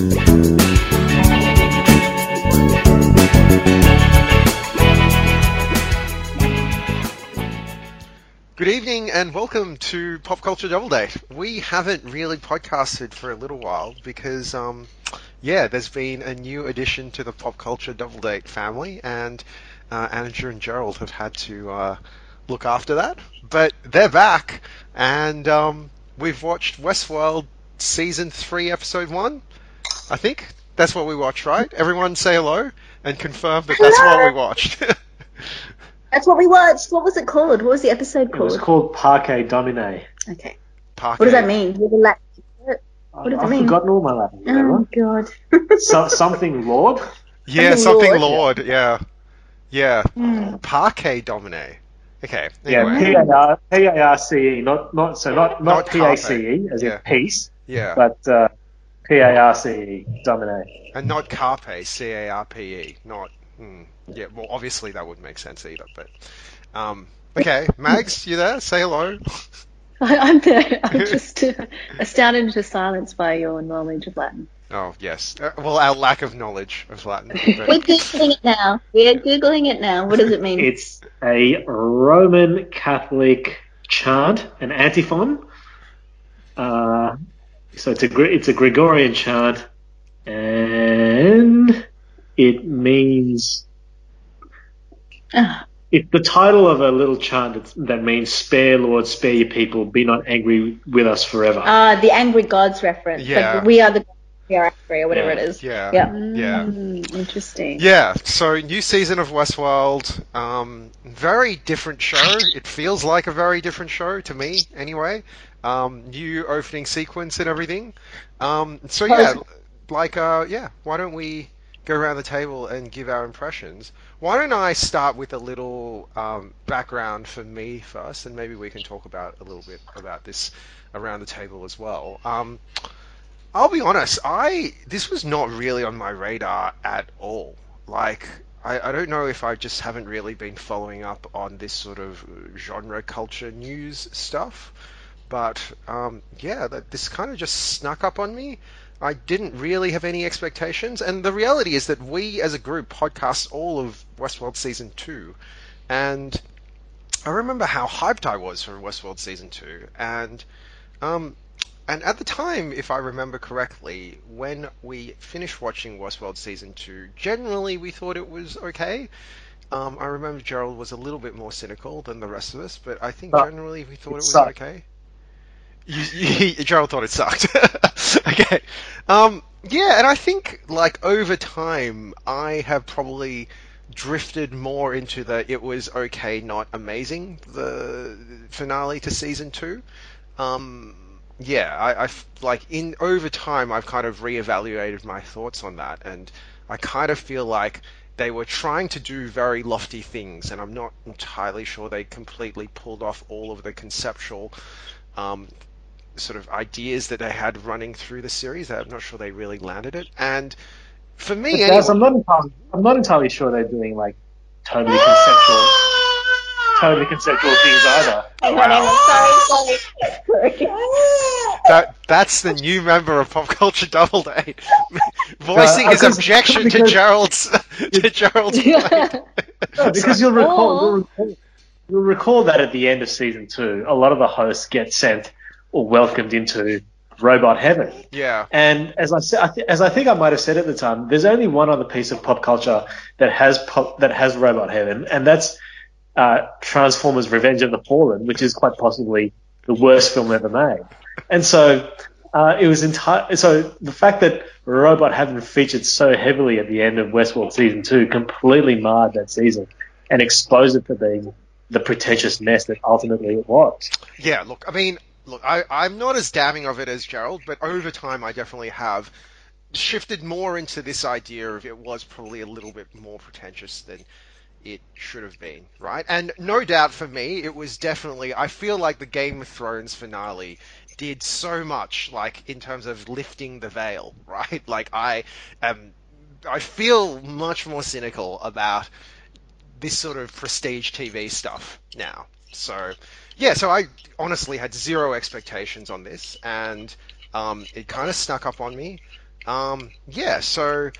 Good evening and welcome to Pop Culture Double Date. We haven't really podcasted for a little while because, um, yeah, there's been a new addition to the Pop Culture Double Date family, and uh, Andrew and Gerald have had to uh, look after that. But they're back, and um, we've watched Westworld season three, episode one. I think that's what we watched, right? Everyone say hello and confirm that that's what we watched. That's what we watched. What was it called? What was the episode called? It was called? called Parce Domine. Okay. Parce. What does that mean? You're the Latin. What does it I've mean? forgotten all my Latin. Oh remember? god. So, something Lord? Yeah, Something something Lord. Lord. Yeah, yeah. Parce Domine. Okay. Yeah, Anyway. P A R P A R C E, not not so not Not not P A C E as Yeah. in peace, Yeah. but uh, P A R C E Domine. and not carpe, C A R P E. Not. Hmm. Yeah. Well, obviously that wouldn't make sense either. But. Um. Okay, Mags, you there? Say hello. I'm there. I'm just uh, astounded into silence by your knowledge of Latin. Oh yes. Uh, well, our lack of knowledge of Latin. We're googling it now. We're googling it now. What does it mean? It's a Roman Catholic chant, an antiphon. Uh, so it's a it's a Gregorian chant, and it means Ah, It's the title of a little chant that's- that means "Spare, Lord, spare your people. Be not angry with us forever." Ah, the Angry Gods reference. Yeah. Like, we are the we are angry or whatever Yeah. it is. yeah. Yeah. Yeah. mm, interesting. Yeah, so new season of Westworld. Um, very different show. It feels like a very different show to me, anyway. Um, new opening sequence and everything. Um, so yeah, like uh, yeah. Why don't we go around the table and give our impressions? Why don't I start with a little um, background for me first, and maybe we can talk about a little bit about this around the table as well. Um, I'll be honest, I this was not really on my radar at all. Like, I, I don't know if I just haven't really been following up on this sort of genre culture news stuff, but um, yeah, that this kind of just snuck up on me. I didn't really have any expectations, and the reality is that we as a group podcast all of Westworld season two, and I remember how hyped I was for Westworld season two, and um, and at the time, if I remember correctly, when we finished watching Westworld season two, generally we thought it was okay. Um, I remember Gerald was a little bit more cynical than the rest of us, but I think But generally we thought it, it was sucked. okay. You, you, Gerald thought it sucked. okay. Um, yeah, and I think like over time, I have probably drifted more into the it was okay, not amazing, the finale to season two. Um, yeah, I, I like in over time, I've kind of reevaluated my thoughts on that, and I kind of feel like they were trying to do very lofty things, and I'm not entirely sure they completely pulled off all of the conceptual um, sort of ideas that they had running through the series. I'm not sure they really landed it, and for me, anyway, guys, I'm not entirely, I'm not entirely sure they're doing like totally conceptual, totally conceptual things either. Hang on. Sorry, sorry. that that's the new member of Pop Culture Double Date, voicing Uh, his because- objection to Gerald's to Gerald's point. No, because you'll recall, you'll recall, you'll recall that at the end of season two, a lot of the hosts get sent or welcomed into robot heaven. yeah, And as I said, I th- as I think I might have said at the time, there's only one other piece of pop culture that has pop, that has robot heaven, and that's uh, Transformers: Revenge of the Fallen, which is quite possibly the worst film ever made. And so uh, it was entire. So the fact that robot heaven featured so heavily at the end of Westworld season two completely marred that season and exposed it for being the pretentious mess that ultimately it was. yeah. Look, I mean, look, I, I'm not as damning of it as Gerald, but over time, I definitely have shifted more into this idea of it was probably a little bit more pretentious than it should have been, right? And no doubt for me, it was definitely. I feel like the Game of Thrones finale did so much, like in terms of lifting the veil, right? Like I am, I feel much more cynical about this sort of prestige TV stuff now. So, yeah, so I honestly had zero expectations on this, and um, it kind of snuck up on me. Um, yeah, so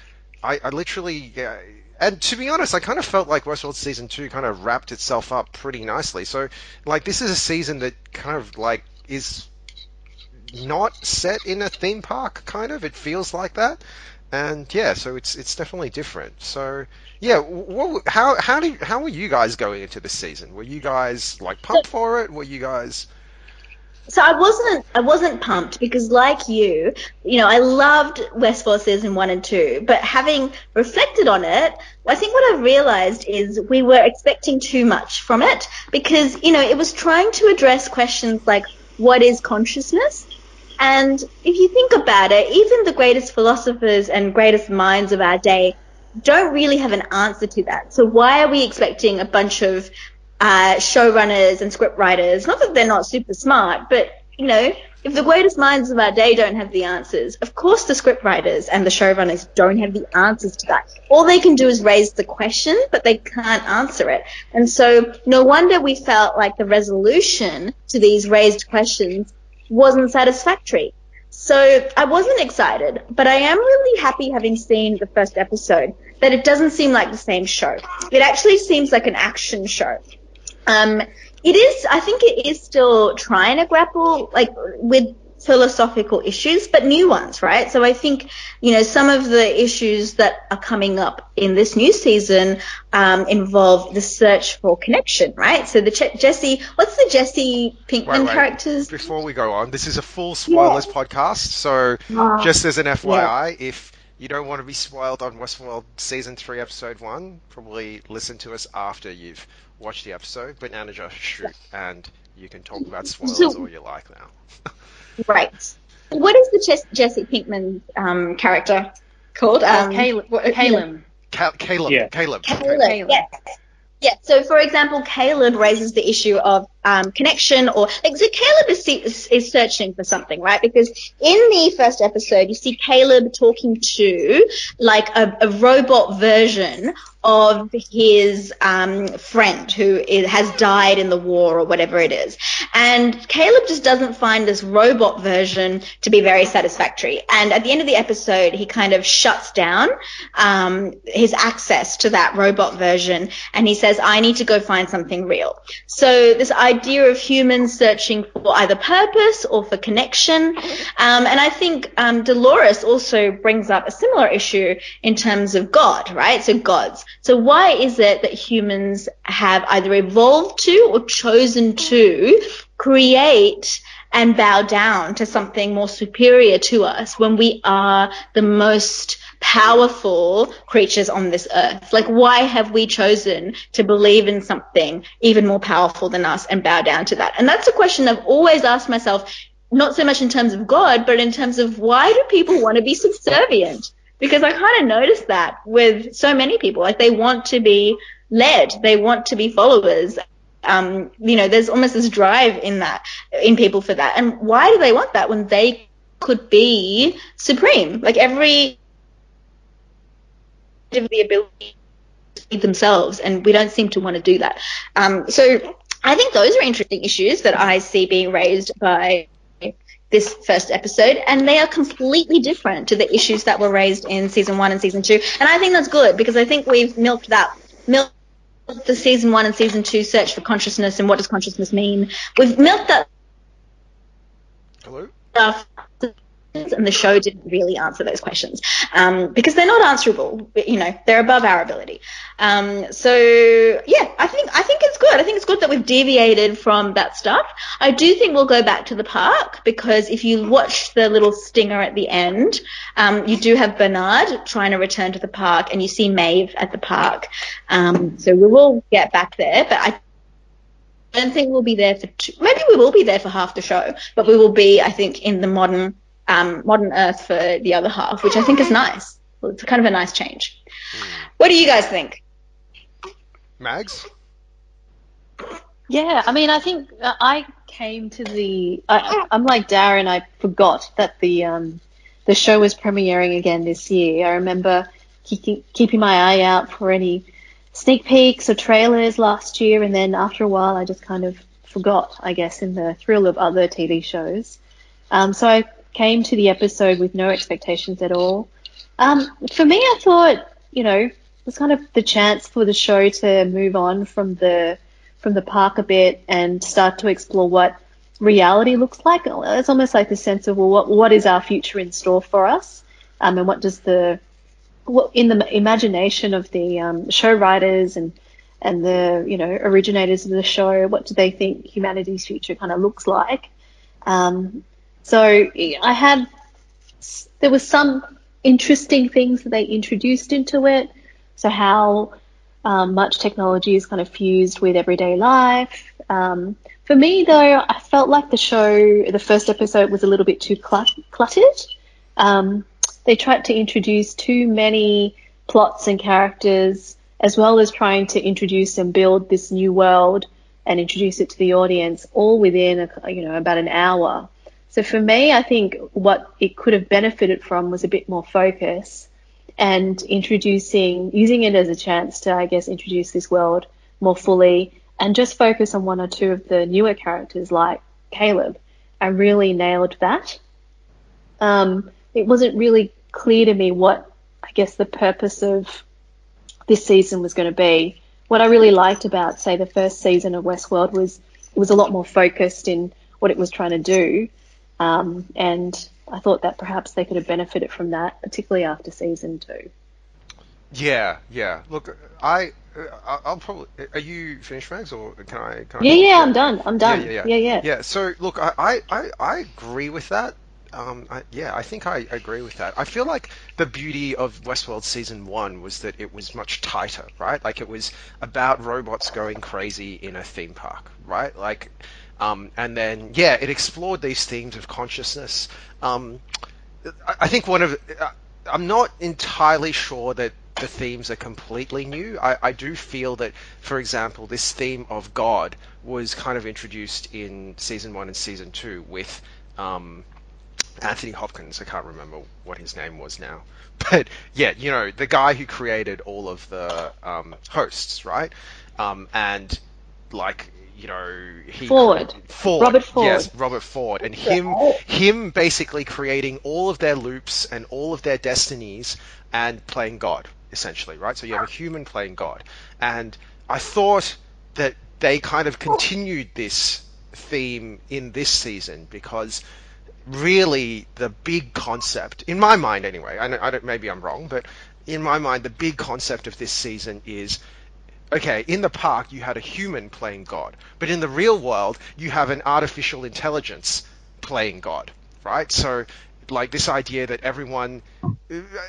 I, I literally, yeah, and to be honest, I kind of felt like Westworld season two kind of wrapped itself up pretty nicely. So, like, this is a season that kind of like is not set in a theme park, kind of. It feels like that, and yeah, so it's it's definitely different. So, yeah, what, how how do how were you guys going into this season? Were you guys like pumped for it? Were you guys? So I wasn't I wasn't pumped because like you, you know, I loved Westworld season one and two, but having reflected on it, I think what I've realized is we were expecting too much from it because, you know, it was trying to address questions like what is consciousness? And if you think about it, even the greatest philosophers and greatest minds of our day don't really have an answer to that. So why are we expecting a bunch of uh, showrunners and scriptwriters? Not that they're not super smart, but you know, if the greatest minds of our day don't have the answers, of course the scriptwriters and the showrunners don't have the answers to that. All they can do is raise the question, but they can't answer it. And so no wonder we felt like the resolution to these raised questions wasn't satisfactory. So I wasn't excited, but I am really happy having seen the first episode that it doesn't seem like the same show. It actually seems like an action show. Um, it is, I think it is still trying to grapple, like, with philosophical issues, but new ones, right? So I think, you know, some of the issues that are coming up in this new season um, involve the search for connection, right? So the Ch- Jesse, what's the Jesse Pinkman Wait, wait. characters? Before we go on, this is a full spoilers podcast, so Ah, just as an FYI, if you don't want to be spoiled on Westworld season three, episode one, probably listen to us after you've watched the episode. But Nana just shoot, and you can talk about spoilers So- all you like now. Right. What is the Jes- Jesse Pinkman um, character called? Um, Caleb. Caleb. Cal- Caleb, Yeah. Caleb, Caleb. Caleb. Yeah. Yeah. So, for example, Caleb raises the issue of um, connection, or like, so Caleb is, is searching for something, right? Because in the first episode, you see Caleb talking to like a, a robot version of his um, friend who is, has died in the war or whatever it is, and Caleb just doesn't find this robot version to be very satisfactory. And at the end of the episode, he kind of shuts down um, his access to that robot version, and he says, "I need to go find something real." So this idea of humans searching for either purpose or for connection, um, and I think um, Dolores also brings up a similar issue in terms of God, right? So gods. So why is it that humans have either evolved to or chosen to create and bow down to something more superior to us when we are the most powerful creatures on this earth? Like, why have we chosen to believe in something even more powerful than us and bow down to that? And that's a question I've always asked myself, not so much in terms of God, but in terms of why do people want to be subservient? Because I kind of noticed that with so many people. Like, they want to be led, they want to be followers. Um, you know, there's almost this drive in that, in people for that. And why do they want that when they could be supreme? Like every the ability to lead themselves, and we don't seem to want to do that. Um, so I think those are interesting issues that I see being raised by this first episode, and they are completely different to the issues that were raised in season one and season two. And I think that's good because I think we've milked that milked the season one and season two search for consciousness and what does consciousness mean. We've milked that Hello. stuff and the show didn't really answer those questions um, because they're not answerable. You know, they're above our ability. Um, so yeah, I think I think it's good. I think it's good that we've deviated from that stuff. I do think we'll go back to the park because if you watch the little stinger at the end, um, you do have Bernard trying to return to the park, and you see Maeve at the park. Um, so we will get back there, but I I don't think we'll be there for two, maybe we will be there for half the show, but we will be, I think, in the modern um, modern Earth for the other half, which I think is nice. Well, it's kind of a nice change. What do you guys think? Mags. Yeah, I mean, I think uh, I came to the. I, I'm like Darren. I forgot that the um, the show was premiering again this year. I remember keeping keeping my eye out for any sneak peeks or trailers last year, and then after a while, I just kind of forgot. I guess in the thrill of other TV shows. Um, so I came to the episode with no expectations at all. Um, for me, I thought, you know, it was kind of the chance for the show to move on from the from the park a bit and start to explore what reality looks like. It's almost like the sense of, well, what what is our future in store for us, um, and what does the what in the imagination of the um, show writers and and the you know originators of the show, what do they think humanity's future kind of looks like? Um, so I had there was some interesting things that they introduced into it. So how um, much technology is kind of fused with everyday life. Um, for me, though, I felt like the show, the first episode, was a little bit too cluttered. Um, they tried to introduce too many plots and characters, as well as trying to introduce and build this new world and introduce it to the audience, all within a, you know about an hour. So for me, I think what it could have benefited from was a bit more focus and introducing, using it as a chance to, I guess, introduce this world more fully and just focus on one or two of the newer characters like Caleb. I really nailed that. Um, it wasn't really clear to me what, I guess, the purpose of this season was going to be. What I really liked about, say, the first season of Westworld was it was a lot more focused in what it was trying to do. Um, and I thought that perhaps they could have benefited from that, particularly after season two. Yeah, yeah. Look, I, uh, I'll probably. Are you finished, Mags, or can I? Can yeah, I yeah, I'm done. I'm done. Yeah, yeah, yeah, yeah. Yeah. So look, I, I, I agree with that. Um, I, yeah, I think I agree with that. I feel like the beauty of Westworld season one was that it was much tighter, right? Like it was about robots going crazy in a theme park, right? Like, um, and then yeah, it explored these themes of consciousness. Um, I, think one of uh, I'm not entirely sure that the themes are completely new. I, I do feel that, for example, this theme of God was kind of introduced in season one and season two with um, Anthony Hopkins. I can't remember what his name was now, but yeah, you know, the guy who created all of the um, hosts, right? Um, and like you know, he Ford. Ford, Robert Ford. yes, Robert Ford, and him, oh. him basically creating all of their loops and all of their destinies and playing God, essentially, right? So you have a human playing God, and I thought that they kind of continued this theme in this season because really the big concept, in my mind anyway, I don't, I don't maybe I'm wrong, but in my mind the big concept of this season is okay, in the park you had a human playing God, but in the real world you have an artificial intelligence playing God, right? So, like this idea that everyone,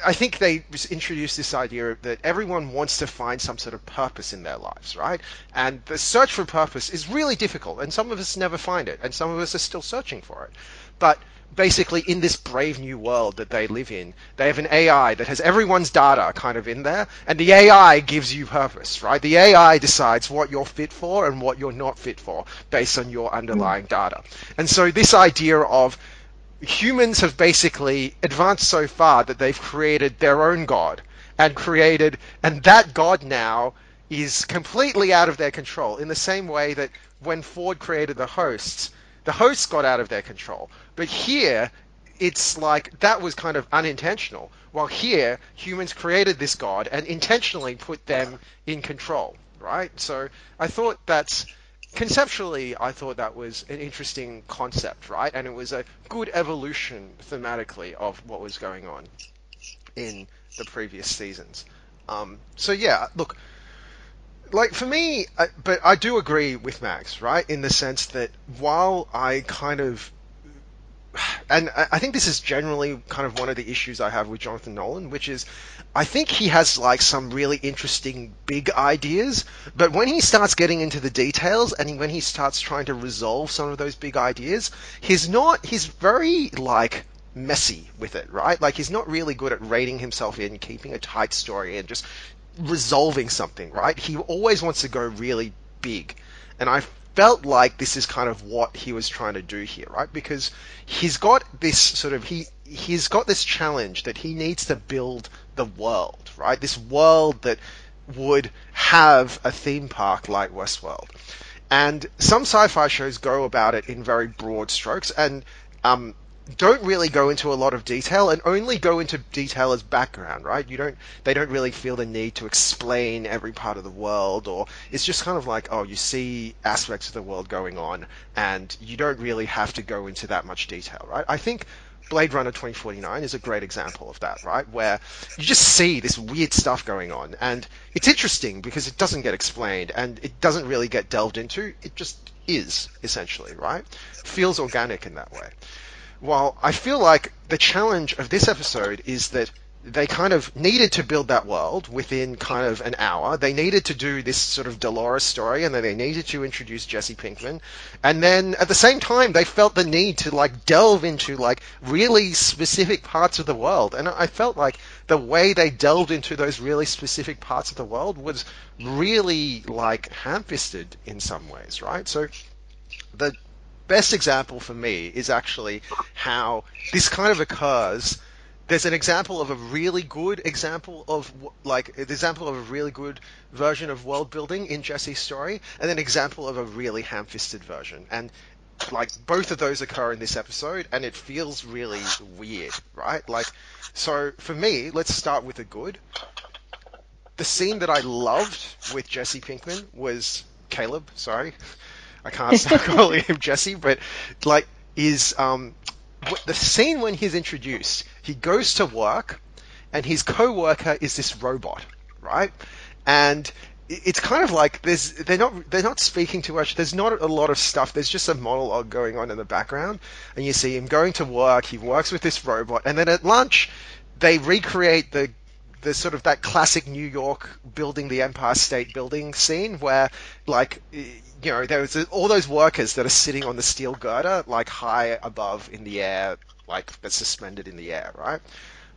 I think they introduced this idea that everyone wants to find some sort of purpose in their lives, right? And the search for purpose is really difficult, and some of us never find it, and some of us are still searching for it. But basically in this brave new world that they live in, they have an AI that has everyone's data kind of in there, and the AI gives you purpose, right? The AI decides what you're fit for and what you're not fit for based on your underlying hmm. data. And so this idea of humans have basically advanced so far that they've created their own god and created, and that god now is completely out of their control in the same way that when Ford created the hosts, the hosts got out of their control. But here, it's like that was kind of unintentional. While here, humans created this god and intentionally put them in control, right? So I thought that's conceptually, I thought that was an interesting concept, right? And it was a good evolution thematically of what was going on in the previous seasons. Um, so yeah, look, like for me, I, but I do agree with Mags, right? In the sense that while I kind of and I think this is generally kind of one of the issues I have with Jonathan Nolan, which is I think he has like some really interesting big ideas, but when he starts getting into the details and when he starts trying to resolve some of those big ideas, he's not he's very like messy with it, right? Like he's not really good at rating himself in, keeping a tight story and just resolving something, right? He always wants to go really big. And I felt like this is kind of what he was trying to do here, right? Because he's got this sort of he he's got this challenge that he needs to build the world, right? This world that would have a theme park like Westworld. And some sci-fi shows go about it in very broad strokes, and um, don't really go into a lot of detail and only go into detail as background, right? You don't, they don't really feel the need to explain every part of the world or it's just kind of like, oh, you see aspects of the world going on and you don't really have to go into that much detail, right? I think Blade Runner 2049 is a great example of that, right? Where you just see this weird stuff going on and it's interesting because it doesn't get explained and it doesn't really get delved into. It just is, essentially, right? feels organic in that way while I feel like the challenge of this episode is that they kind of needed to build that world within kind of an hour. They needed to do this sort of Dolores story, and then they needed to introduce Jesse Pinkman. And then at the same time, they felt the need to like delve into like really specific parts of the world. And I felt like the way they delved into those really specific parts of the world was really like ham-fisted in some ways, right? So the best example for me is actually how this kind of occurs. There's an example of a really good example of like an example of a really good version of world building in Jesse's story, and an example of a really ham-fisted version. And like both of those occur in this episode, and it feels really weird, right? Like, so for me, let's start with the good. The scene that I loved with Jesse Pinkman was Caleb. Sorry, I can't stop calling him Jesse, but like is um, the scene when he's introduced. He goes to work, and his co-worker is this robot, right? And it's kind of like there's they're not they're not speaking too much. There's not a lot of stuff. There's just a monologue going on in the background, and you see him going to work. He works with this robot, and then at lunch, they recreate the the sort of that classic New York building the Empire State Building scene where like you know, there's all those workers that are sitting on the steel girder, like high above in the air, like that's suspended in the air, right?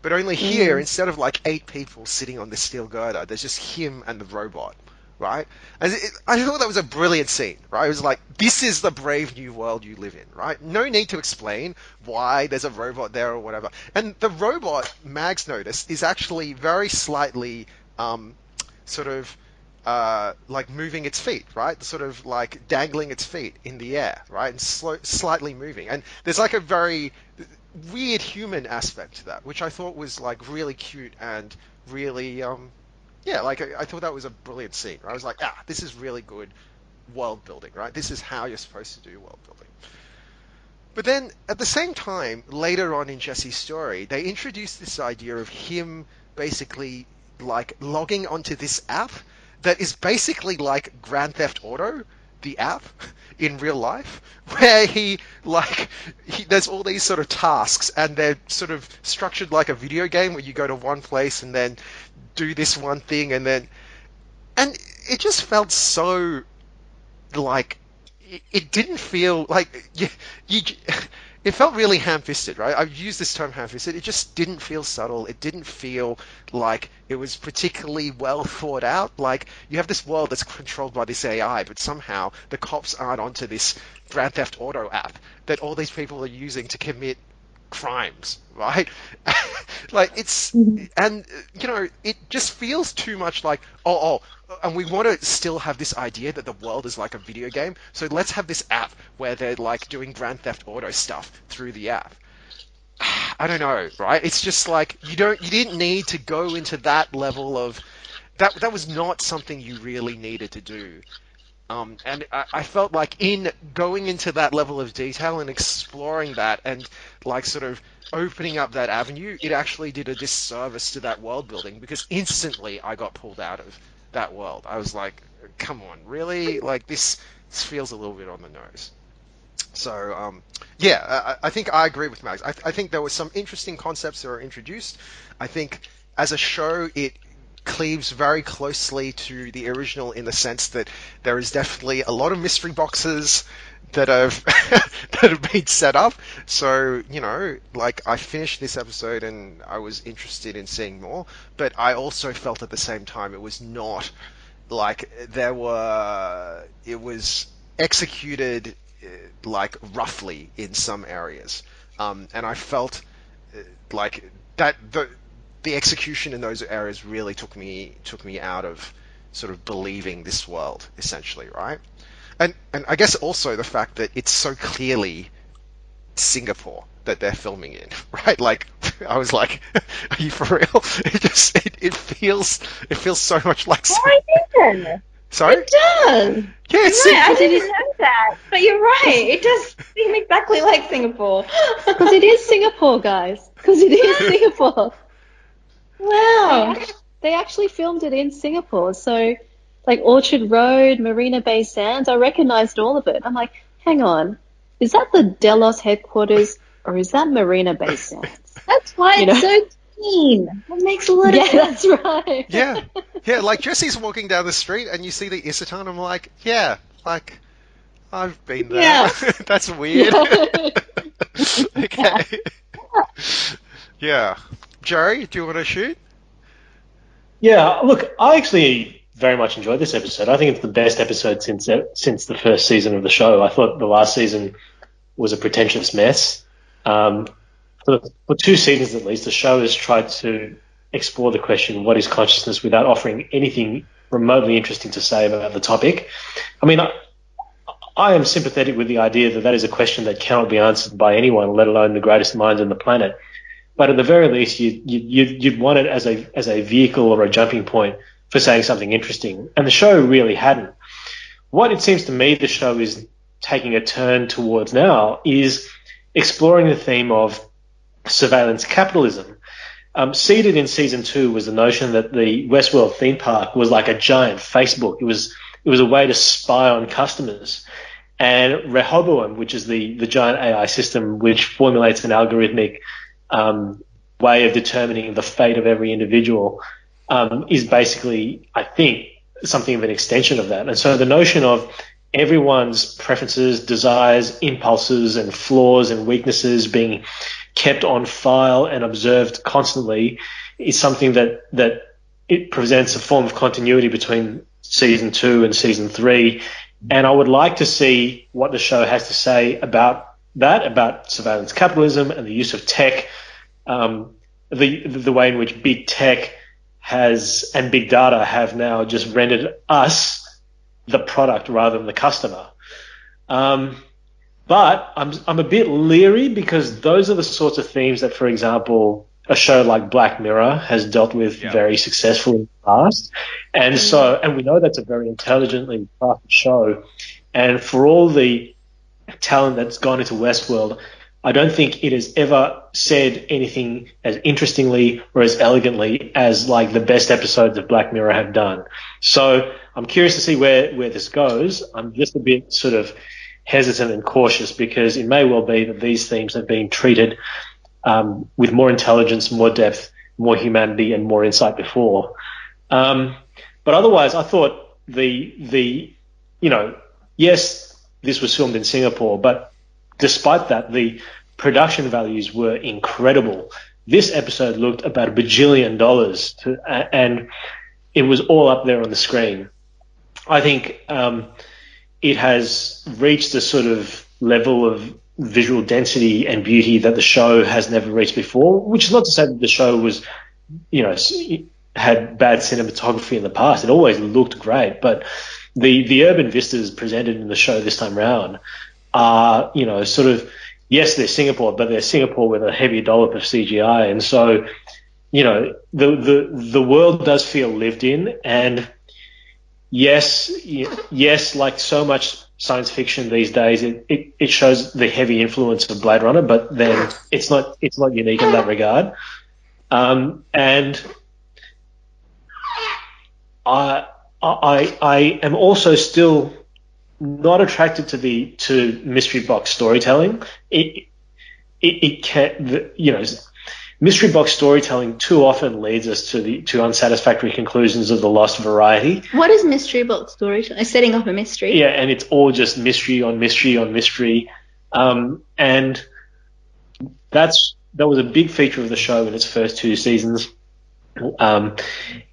But only here, mm. instead of like eight people sitting on the steel girder, there's just him and the robot, right? And it, I thought that was a brilliant scene, right? It was like, this is the brave new world you live in, right? No need to explain why there's a robot there or whatever. And the robot, Mags noticed, is actually very slightly, um, sort of, uh, like moving its feet, right? Sort of like dangling its feet in the air, right? And slow, slightly moving. And there's like a very weird human aspect to that, which I thought was like really cute and really, um, yeah, like I, I thought that was a brilliant scene. Right? I was like, ah, this is really good world building, right? This is how you're supposed to do world building. But then at the same time, later on in Jesse's story, they introduce this idea of him basically like logging onto this app that is basically like Grand Theft Auto, the app, in real life, where he like he, there's all these sort of tasks and they're sort of structured like a video game where you go to one place and then do this one thing and then and it just felt so like it, didn't feel like you, you it felt really ham-fisted, right? I've used this term ham-fisted. It just didn't feel subtle. It didn't feel like it was particularly well thought out. Like you have this world that's controlled by this AI, but somehow the cops aren't onto this Grand Theft Auto app that all these people are using to commit crimes, right? like it's mm-hmm. and you know it just feels too much like oh oh and we want to still have this idea that the world is like a video game so let's have this app where they're like doing grand theft auto stuff through the app i don't know right it's just like you don't you didn't need to go into that level of that that was not something you really needed to do um, and I, I, felt like in going into that level of detail and exploring that and like sort of opening up that avenue, it actually did a disservice to that world building because instantly I got pulled out of that world. I was like, come on, really? Like this, this feels a little bit on the nose. So um, yeah, I, I, think I agree with Mags. I, I think there were some interesting concepts that were introduced. I think as a show, it cleaves very closely to the original in the sense that there is definitely a lot of mystery boxes that have that have been set up. So you know, like I finished this episode and I was interested in seeing more, but I also felt at the same time it was not like there were it was executed uh, like roughly in some areas, um, and I felt uh, like that the the execution in those areas really took me took me out of sort of believing this world essentially, right? And and I guess also the fact that it's so clearly Singapore that they're filming in, right? Like, I was like, are you for real? It just, it, it feels, it feels so much like. I didn't. Sorry? It does. Yeah, it's Right, I didn't know that. But you're right. It does seem exactly like Singapore. Because it is Singapore, guys. Because it is Singapore. Wow. They actually filmed it in Singapore. So, like Orchard Road, Marina Bay Sands, I recognized all of it. I'm like, hang on, is that the Delos headquarters or is that Marina Bay Sands? That's why You it's know? so clean. That makes a lot yeah, of sense. that's right. Yeah, yeah. Like Jesse's walking down the street and you see the Isiton. I'm like, yeah, like I've been there. Yeah. That's weird. okay. yeah, Jerry, do you want to shoot? Yeah, look, I actually very much enjoyed this episode. I think it's the best episode since since the first season of the show. I thought the last season was a pretentious mess. Um, for, for two seasons at least, the show has tried to explore the question, what is consciousness, without offering anything remotely interesting to say about the topic. I mean, I, I am sympathetic with the idea that that is a question that cannot be answered by anyone, let alone the greatest minds on the planet. But at the very least, you, you, you'd, want it as a, as a vehicle or a jumping point for saying something interesting. And the show really hadn't. What it seems to me the show is taking a turn towards now is exploring the theme of surveillance capitalism. Um, seeded in season two was the notion that the Westworld theme park was like a giant Facebook. It was it was a way to spy on customers. And Rehoboam, which is the, the giant AI system which formulates an algorithmic um, way of determining the fate of every individual, um, is basically, I think, something of an extension of that. And so the notion of everyone's preferences, desires, impulses, and flaws and weaknesses being kept on file and observed constantly is something that that it presents a form of continuity between season two and season three. And I would like to see what the show has to say about that, about surveillance capitalism and the use of tech, um, the the way in which big tech has and big data have now just rendered us the product rather than the customer. Um, but I'm I'm a bit leery because those are the sorts of themes that, for example, a show like Black Mirror has dealt with Yeah. very successfully in the past, and so and we know that's a very intelligently crafted show, and for all the talent that's gone into Westworld, I don't think it has ever said anything as interestingly or as elegantly as like the best episodes of Black Mirror have done. So I'm curious to see where, where this goes. I'm just a bit sort of hesitant and cautious because it may well be that these themes have been treated um, with more intelligence, more depth, more humanity, and more insight before. Um, but otherwise, I thought the the you know yes, this was filmed in Singapore, but despite that, the production values were incredible. This episode looked about a bajillion dollars, to, and it was all up there on the screen. I think um, it has reached a sort of level of visual density and beauty that the show has never reached before. Which is not to say that the show was, you know, had bad cinematography in the past. It always looked great, but the the urban vistas presented in the show this time round are, you know, sort of yes, they're Singapore, but they're Singapore with a heavy dollop of CGI, and so you know the the the world does feel lived in, and yes, yes, like so much science fiction these days, it, it, it shows the heavy influence of Blade Runner, but then it's not it's not unique in that regard, um, and I I I am also still not attracted to the to mystery box storytelling. It it, it can you know mystery box storytelling too often leads us to the to unsatisfactory conclusions of the lost variety. What is mystery box storytelling? Setting up a mystery. Yeah, and it's all just mystery on mystery on mystery, um, and that's that was a big feature of the show in its first two seasons, um,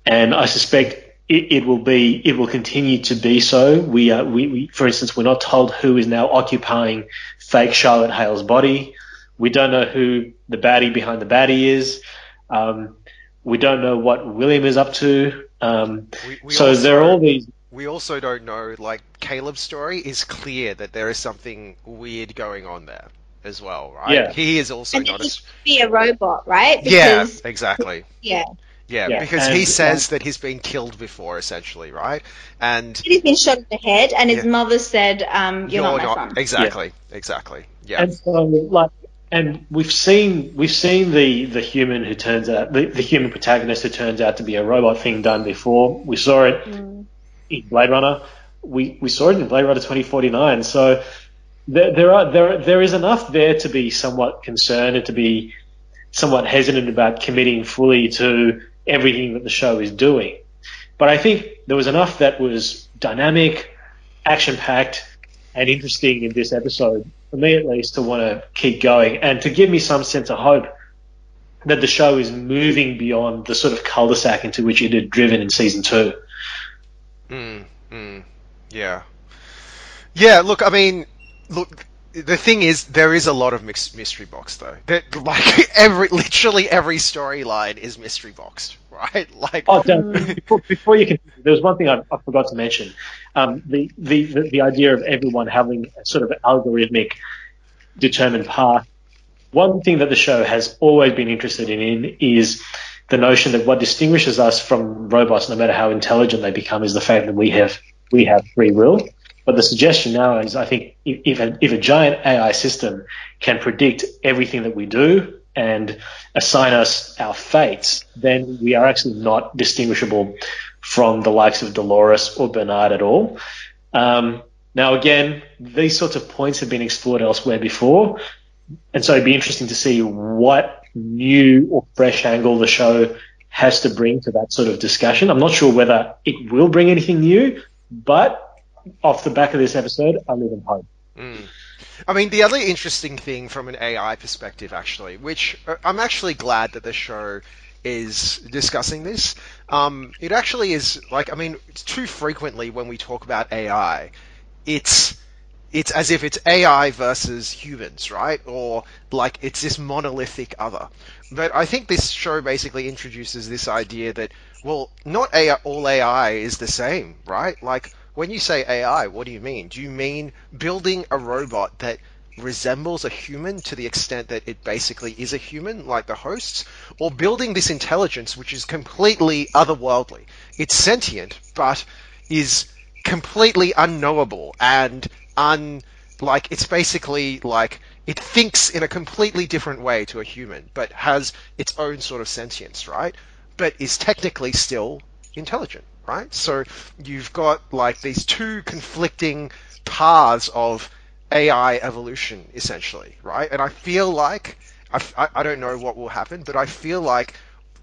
and I suspect it, it will be it will continue to be so. We, uh, we we for instance we're not told who is now occupying fake Charlotte Hale's body. We don't know who the baddie behind the baddie is. Um, we don't know what William is up to. Um, We, we so also, there are all these We also don't know. Like Caleb's story is clear that there is something weird going on there. as well, right? Yeah. He is also And not he as should be a robot, right? yeah, exactly. yeah. Yeah, Yeah, because and- he says that he's been killed before, essentially, right? And He's been shot in the head, and his Yeah. mother said, um, "You're, not my son." exactly, exactly. Yeah, And so, like, and we've seen we've seen the the human who turns out the, the human protagonist who turns out to be a robot thing done before. We saw it Mm. in Blade Runner. We we saw it in Blade Runner 2049. So there, there are there there is enough there to be somewhat concerned and to be somewhat hesitant about committing fully to everything that the show is doing. But I think there was enough that was dynamic, action packed, and interesting in this episode, for me at least, to want to keep going and to give me some sense of hope that the show is moving beyond the sort of cul-de-sac into which it had driven in season two. mm, mm, yeah, yeah. Look, I mean, look. The thing is, there is a lot of mystery box though. That like every, literally every storyline is mystery boxed, right? Like, Oh, before, before you can, there was one thing I, I forgot to mention. Um, the, the, the, the idea of everyone having a sort of algorithmic determined path. One thing that the show has always been interested in is the notion that what distinguishes us from robots, no matter how intelligent they become, is the fact that we have we have free will. But the suggestion now is, I think, if, a, if a giant AI system can predict everything that we do and assign us our fates, then we are actually not distinguishable from the likes of Dolores or Bernard at all. Um, now, again, these sorts of points have been explored elsewhere before, and so it'd be interesting to see what new or fresh angle the show has to bring to that sort of discussion. I'm not sure whether it will bring anything new, but off the back of this episode, I live in hope. Mm. I mean, the other interesting thing from an AI perspective, actually, which uh, I'm actually glad that the show is discussing this. Um, it actually is like, I mean, too frequently when we talk about AI, it's it's as if it's AI versus humans, right? Or like it's this monolithic other. But I think this show basically introduces this idea that well, not AI, all AI is the same, right? Like when you say AI, what do you mean? Do you mean building a robot that resembles a human to the extent that it basically is a human, like the hosts, or building this intelligence which is completely otherworldly? It's sentient, but is completely unknowable and un like it's basically like it thinks in a completely different way to a human, but has its own sort of sentience, right? But is technically still intelligent, right? So you've got like these two conflicting paths of AI evolution, essentially, right? And I feel like I, I, don't know what will happen, but I feel like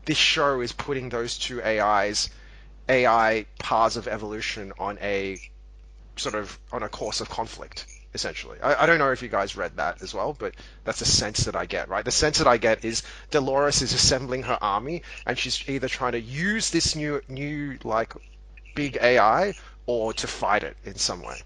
this show is putting those two AIs, AI paths of evolution on a sort of on a course of conflict essentially. I, I, don't know if you guys read that as well, but that's the sense that I get, right? The sense that I get is Dolores is assembling her army, and she's either trying to use this new, new like, big AI or to fight it in some way.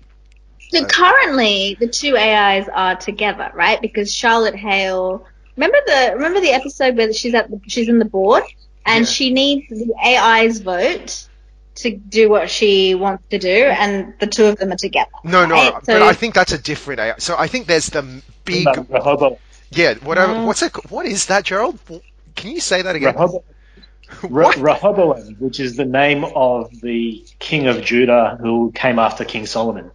So currently, the two AIs are together, right? Because Charlotte Hale, remember the remember the episode where she's at the, she's in the board and Yeah. she needs the AI's vote to do what she wants to do, and the two of them are together. No, no, right? but I think that's a different AI. So I think there's the big, Remember, Rehoboam, yeah, whatever. No. What's it? What is that, Gerald? Can you say that again? Rehoboam, Re- Rehoboam, which is the name of the king of Judah who came after King Solomon.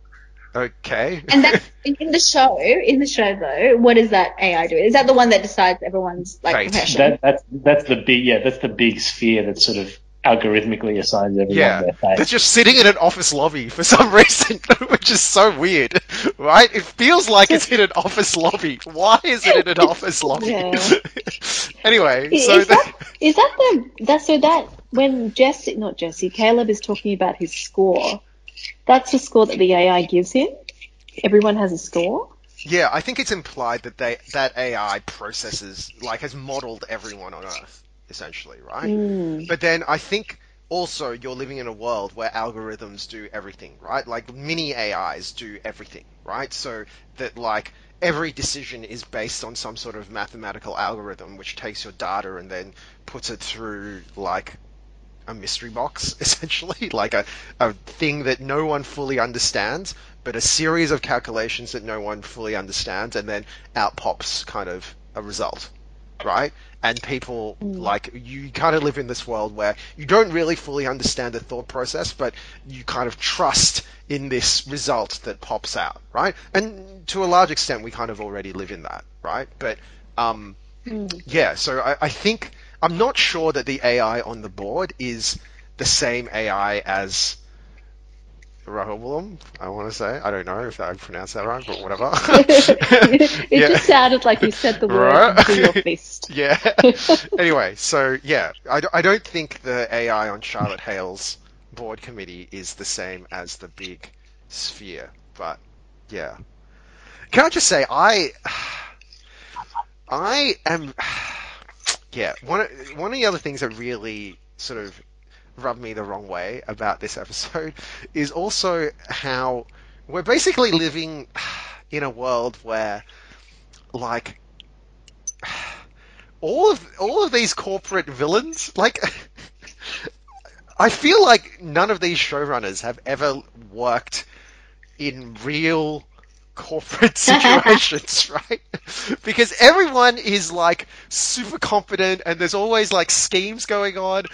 Okay. And that in, in the show, in the show though, what is that AI do? Is that the one that decides everyone's like Fate. profession? That, that's that's the big yeah, that's the big sphere that sort of algorithmically assigns everyone Yeah, their they're just sitting in an office lobby for some reason, which is so weird, right? It feels like it's in an office lobby. Why is it in an office lobby? Yeah. anyway, Is, so is that is that the that so that when Jesse not Jesse Caleb is talking about his score, that's the score that the AI gives him. Everyone has a score. yeah, I think it's implied that they that AI processes like has modeled everyone on Earth, essentially, right? Mm. But then I think also you're living in a world where algorithms do everything, right? Like mini AIs do everything, right? So that like every decision is based on some sort of mathematical algorithm which takes your data and then puts it through like a mystery box essentially, like a, a thing that no one fully understands, but a series of calculations that no one fully understands, and then out pops kind of a result, right? And people like you kind of live in this world where you don't really fully understand the thought process, but you kind of trust in this result that pops out, right? And to a large extent, we kind of already live in that, right? But um, yeah, so I, I think I'm not sure that the AI on the board is the same AI as Rehoboam. I want to say I don't know if I pronounced that right, but whatever. it Yeah. just sounded like you said the word Right. your fist. yeah. anyway, so yeah, I, I don't think the AI on Charlotte Hale's board committee is the same as the big sphere, but yeah. Can I just say I I am yeah one of, one of the other things that really sort of rubbed me the wrong way about this episode is also how we're basically living in a world where like all of all of these corporate villains like I feel like none of these showrunners have ever worked in real corporate situations, right? Because everyone is like super competent and there's always like schemes going on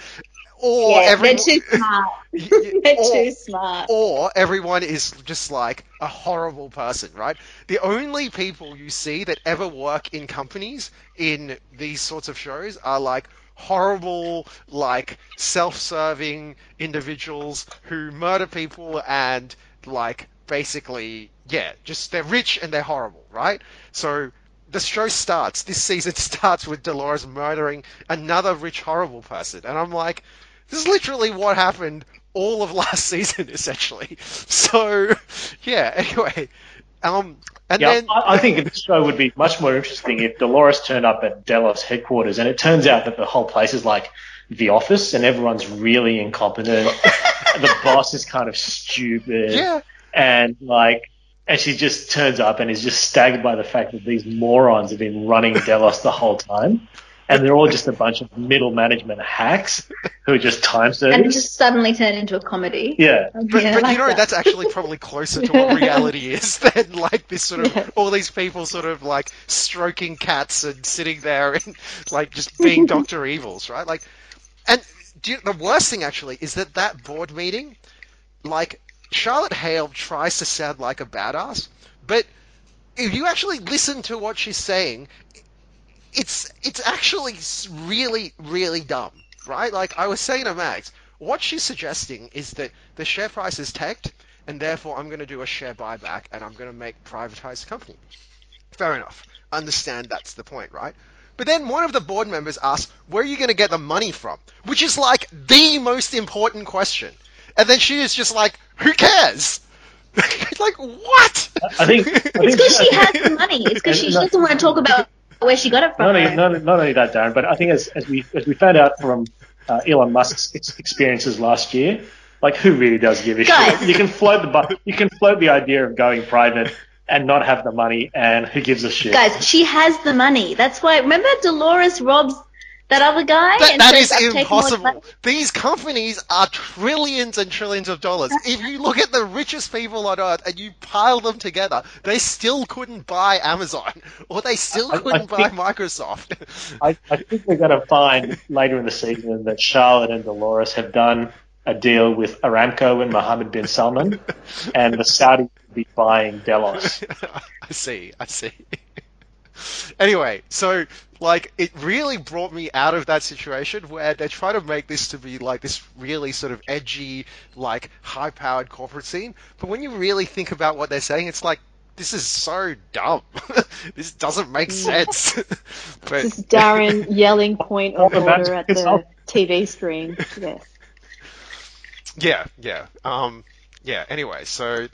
or yeah, everyone they're too smart. They're or- too smart. or everyone is just like a horrible person, right? The only people you see that ever work in companies in these sorts of shows are like horrible, like self-serving individuals who murder people and like basically, yeah, just they're rich and they're horrible, right? So the show starts, this season starts with Dolores murdering another rich, horrible person. And I'm like, this is literally what happened all of last season, essentially. So, yeah, anyway. Um, and Yeah, then. I, I think this show would be much more interesting if Dolores turned up at Delos headquarters and it turns out that the whole place is like the office and everyone's really incompetent. the boss is kind of stupid. yeah, And like, and she just turns up and is just staggered by the fact that these morons have been running Delos the whole time. And they're all just a bunch of middle management hacks who are just time And servers. it just suddenly turned into a comedy. yeah. but, Yeah, but like you know, that. that's actually probably closer to what reality is than like this sort of, Yeah. all these people sort of like stroking cats and sitting there and like just being Dr. Evils, right? Like, and do you, the worst thing actually is that that board meeting, like, Charlotte Hale tries to sound like a badass, but if you actually listen to what she's saying, it's it's actually really really dumb, right? Like I was saying to Max, what she's suggesting is that the share price is tanked, and therefore I'm going to do a share buyback and I'm going to make privatized company. Fair enough. Understand that's the point, right? But then one of the board members asks, "Where are you going to get the money from?" Which is like the most important question. And then she is just like, "Who cares?" like what? I think, I think It's because she has the money. It's because she, she doesn't want to talk about where she got it from. not only, not, not only that, Darren, but I think as, as we as we found out from uh, Elon Musk's experiences last year, like who really does give a Guys. shit? You can float the you can float the idea of going private and not have the money, and who gives a shit? Guys, she has the money. That's why. Remember, Dolores robs that other guy. That, and that says, is "I've taken all his impossible. These companies are trillions and trillions of dollars. If you look at the richest people on earth and you pile them together, they still couldn't buy Amazon, or they still I- I couldn't buy think- Microsoft. I, I think we're going to find later in the season that Charlotte and Dolores have done a deal with Aramco and Mohammed bin Salman, and the Saudis will be buying Delos. I see, I see. anyway, so like it really brought me out of that situation where they try to make this to be like this really sort of edgy, like high-powered corporate scene, but when you really think about what they're saying, it's like this is so dumb. this doesn't make sense. but This is Darren yelling point of order at the off. TV screen. Yes. Yeah, yeah. Um, yeah. Anyway, so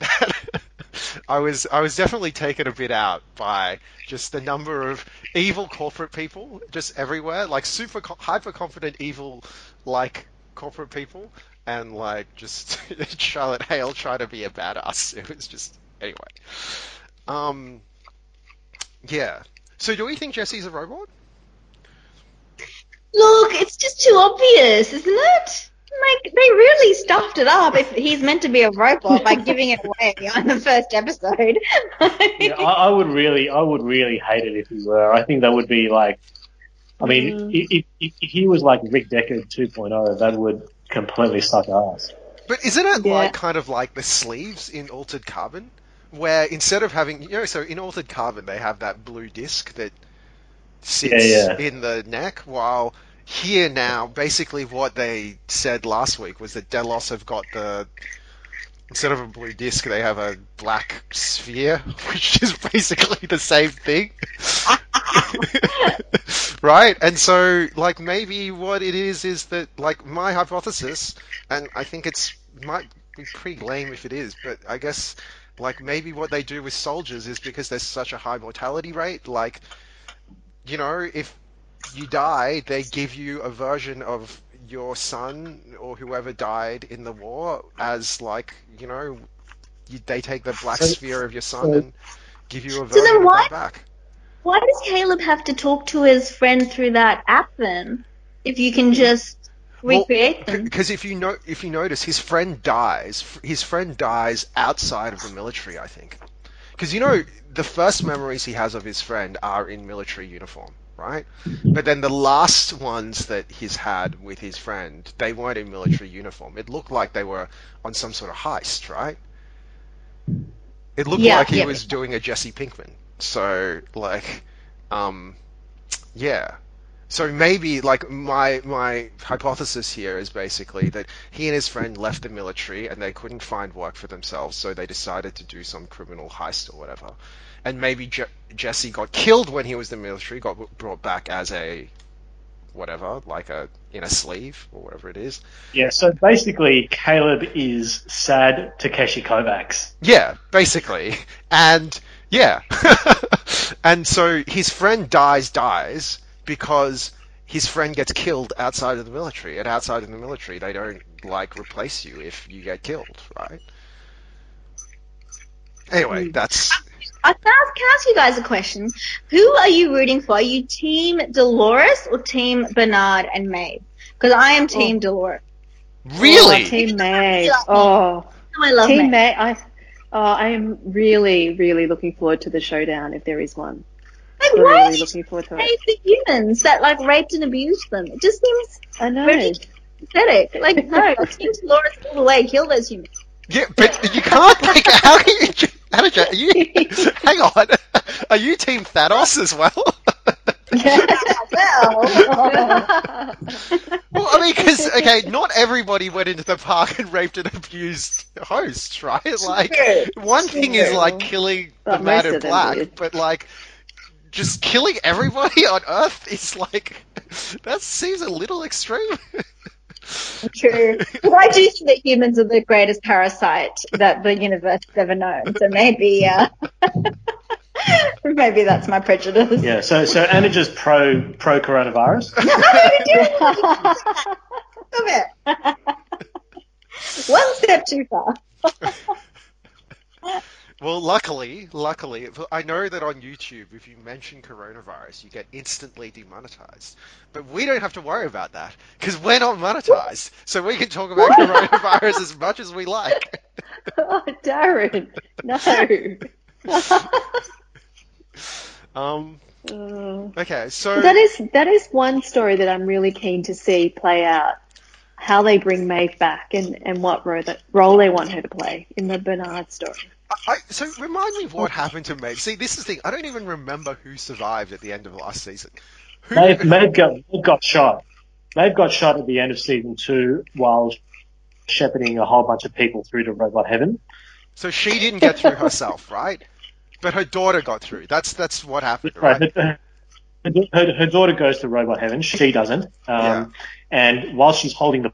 I was I was definitely taken a bit out by just the number of evil corporate people just everywhere, like super hyper confident evil like corporate people, and like just Charlotte Hale trying to be a badass. It was just anyway. Um, yeah. So do we think Jesse's a robot? Look, it's just too obvious, isn't it? Like they really stuffed it up if he's meant to be a robot by giving it away on the first episode. Yeah, I, I would really, I would really hate it if he were. I think that would be like, I mean, Mm. if, if, if he was like Rick Deckard 2.0, that would completely suck ass. But isn't it Yeah. like kind of like the sleeves in Altered Carbon, where instead of having you know, so in Altered Carbon they have that blue disc that sits Yeah, yeah. in the neck, while here now basically what they said last week was that Delos have got the instead of a blue disc they have a black sphere, which is basically the same thing. right? And so, like, maybe what it is is that, like, my hypothesis, and I think it's might be pretty lame if it is, but I guess, like, maybe what they do with soldiers is because there's such a high mortality rate, like, you know, if you die, they give you a version of your son or whoever died in the war as, like, you know, you, they take the black So- sphere of your son so- and give you a version So then of why- back. Why does Caleb have to talk to his friend through that app then? If you can just Well, recreate them. Because if you know, if you notice, his friend dies. His friend dies outside of the military, I think. Because you know, the first memories he has of his friend are in military uniform, right? But then the last ones that he's had with his friend, they weren't in military uniform. It looked like they were on some sort of heist, right? It looked Yeah, like he yeah. was doing a Jesse Pinkman. So, like, um, yeah. So maybe like my my hypothesis here is basically that he and his friend left the military and they couldn't find work for themselves, so they decided to do some criminal heist or whatever. And maybe Je- Jesse got killed when he was in the military, got brought back as a whatever, like a in a sleeve or whatever it is. Yeah, so basically, Caleb is sad Takeshi Kovacs. Yeah, basically. And yeah. and so his friend dies dies because his friend gets killed outside of the military. And outside of the military they don't like replace you if you get killed, right? Anyway, hmm. that's I can ask, can I ask you guys a question? Who are you rooting for? Are you Team Dolores or Team Bernard and Maeve? Because I am Team oh. Dolores. really Oh, Team May. Yeah. Oh. oh, I love Team Maeve. May. I, oh, I am really, really looking forward to the showdown if there is one. Like, why Really is looking forward to it. hate the humans that like raped and abused them? It just seems I know. very pathetic. Like, no, Team Dolores all the way, kill those humans. Yeah, but you can't like how can you how did you, are you hang on. Are you team Thanos as well? well, Well, I mean, because okay, not everybody went into the park and raped and abused hosts, right? Like, one thing is like killing But the man in black, did. but like, just killing everybody on Earth is like that seems a little extreme. True. But I do think that humans are the greatest parasite that the universe has ever known. So maybe, uh, maybe that's my prejudice. Yeah, so so Anaja's pro pro coronavirus. Stop it. One step too far. Well, luckily, luckily, I know that on YouTube, if you mention coronavirus, you get instantly demonetized. But we don't have to worry about that because we're not monetized, so we can talk about coronavirus as much as we like. oh, Darren, no. Um. Uh, Okay, so that is that is one story that I'm really keen to see play out. How they bring Maeve back and, and what role, that, role they want her to play in the Bernard story. I, so remind me of what happened to Maeve. See, this is the thing. I don't even remember who survived at the end of last season. Who? Maeve, Maeve, got, Maeve got shot. Maeve got shot at the end of season two while shepherding a whole bunch of people through to robot heaven. So she didn't get through herself, right? But her daughter got through. That's that's what happened, right? Right. Her, her, her daughter goes to robot heaven. She doesn't. Um, Yeah. And while she's holding the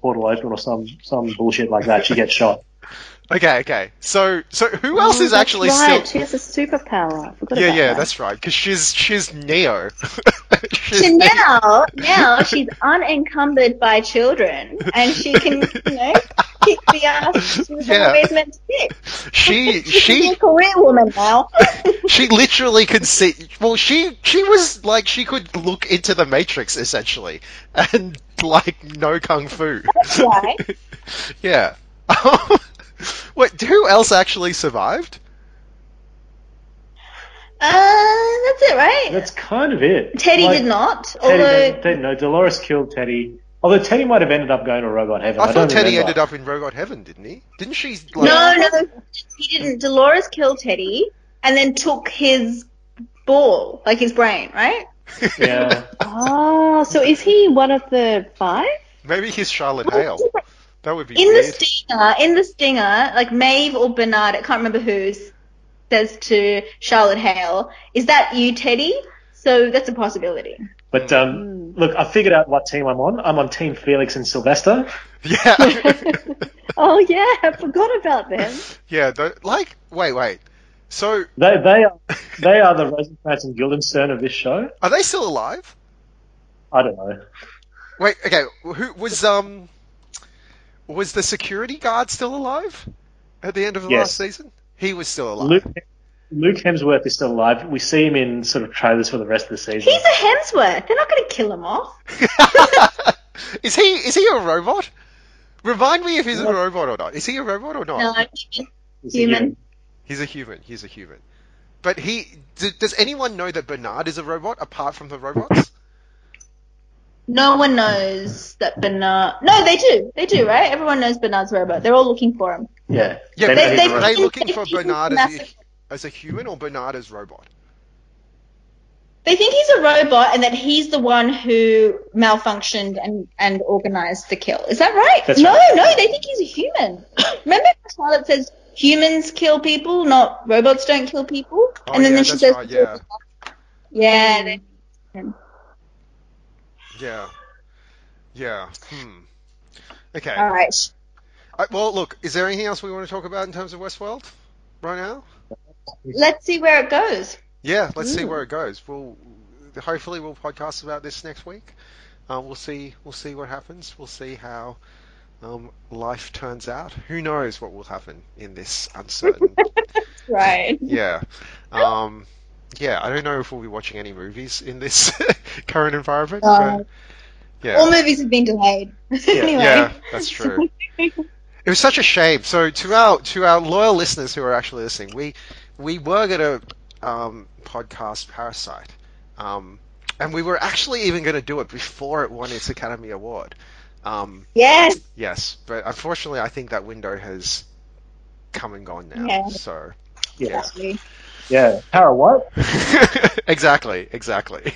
portal open or some some bullshit like that, she gets shot. Okay, okay. So so who oh, else Oh, is actually right. still? She has a superpower. Yeah, yeah, that. that's right. Because she's she's Neo. she's So now, now she's unencumbered by children, and she can, you know, kick the ass she was Yeah. always meant to kick. she She's she a career woman now. she literally could see. Well, she she was like she could look into the Matrix essentially, and like no kung fu. Right. yeah. Oh, Wait, who else actually survived? Uh, that's it, right? That's kind of it. Teddy Like, did not, Teddy, although they- they- no, Dolores killed Teddy. Although Teddy might have ended up going to robot heaven. I, I, thought don't Teddy remember. ended up in Robot Heaven, didn't he? Didn't she? Like, no, no, he didn't. Dolores killed Teddy and then took his ball, like his brain, right? Yeah. Oh, so is he one of the five? Maybe he's Charlotte Hale. That would be In the stinger, in the stinger, like Maeve or Bernard, I can't remember who says to Charlotte Hale, "Is that you, Teddy?" So that's a possibility. But um, look, I figured out what team I'm on. I'm on Team Felix and Sylvester. yeah. Oh yeah, I forgot about them. yeah. Like, wait, wait. So, They they are they are the Rosencrantz and Guildenstern of this show. are they still alive? I don't know. Wait, okay. Who was um was the security guard still alive at the end of the Yes. last season? He was still alive. Luke Luke Hemsworth is still alive. We see him in sort of trailers for the rest of the season. He's a Hemsworth. They're not going to kill him off. is he is he a robot? Remind me if he's a robot or not. Is he a robot or not? No, He's a human. He's a human. He's a human. But he d- does anyone know that Bernard is a robot apart from the robots? No one knows that Bernard. No, they do. They do, right? Everyone knows Bernard's a robot. They're all looking for him. Yeah. Yeah, They but know they- he's a are they they- looking for Bernard as a, as a human or Bernard as robot? They think he's a robot and that he's the one who malfunctioned and, and organized the kill. Is that right? That's no, right. no, they think he's a human. Remember how Charlotte says humans kill people, not robots don't kill people? Oh, and then, yeah, then she that's says, right, yeah. yeah, they- Yeah. Yeah. Hmm. Okay. all right. Uh, well, look, is there anything else we want to talk about in terms of Westworld right now? Let's see where it goes. Yeah, let's see where it goes. We'll hopefully we'll podcast about this next week. Uh, we'll see. We'll see what happens. We'll see how um, life turns out. Who knows what will happen in this uncertain. Right. yeah. Um, yeah. I don't know if we'll be watching any movies in this current environment. Uh, but yeah. All movies have been delayed. anyway. Yeah, that's true. It was such a shame. So to our to our loyal listeners who are actually listening, we we were going to um, podcast Parasite, um, and we were actually even going to do it before it won its Academy Award. Um, Yes. yes, but unfortunately, I think that window has come and gone now. Yeah. So Yeah. Actually. Yeah. Power what? exactly, exactly.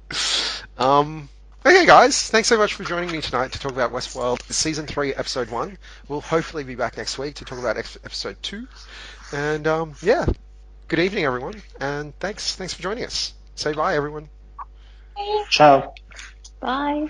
um, okay, guys, thanks so much for joining me tonight to talk about Westworld season three, episode one. We'll hopefully be back next week to talk about ex- episode two. And um, yeah, good evening, everyone, and thanks, thanks for joining us. Say bye, everyone. Ciao. Bye.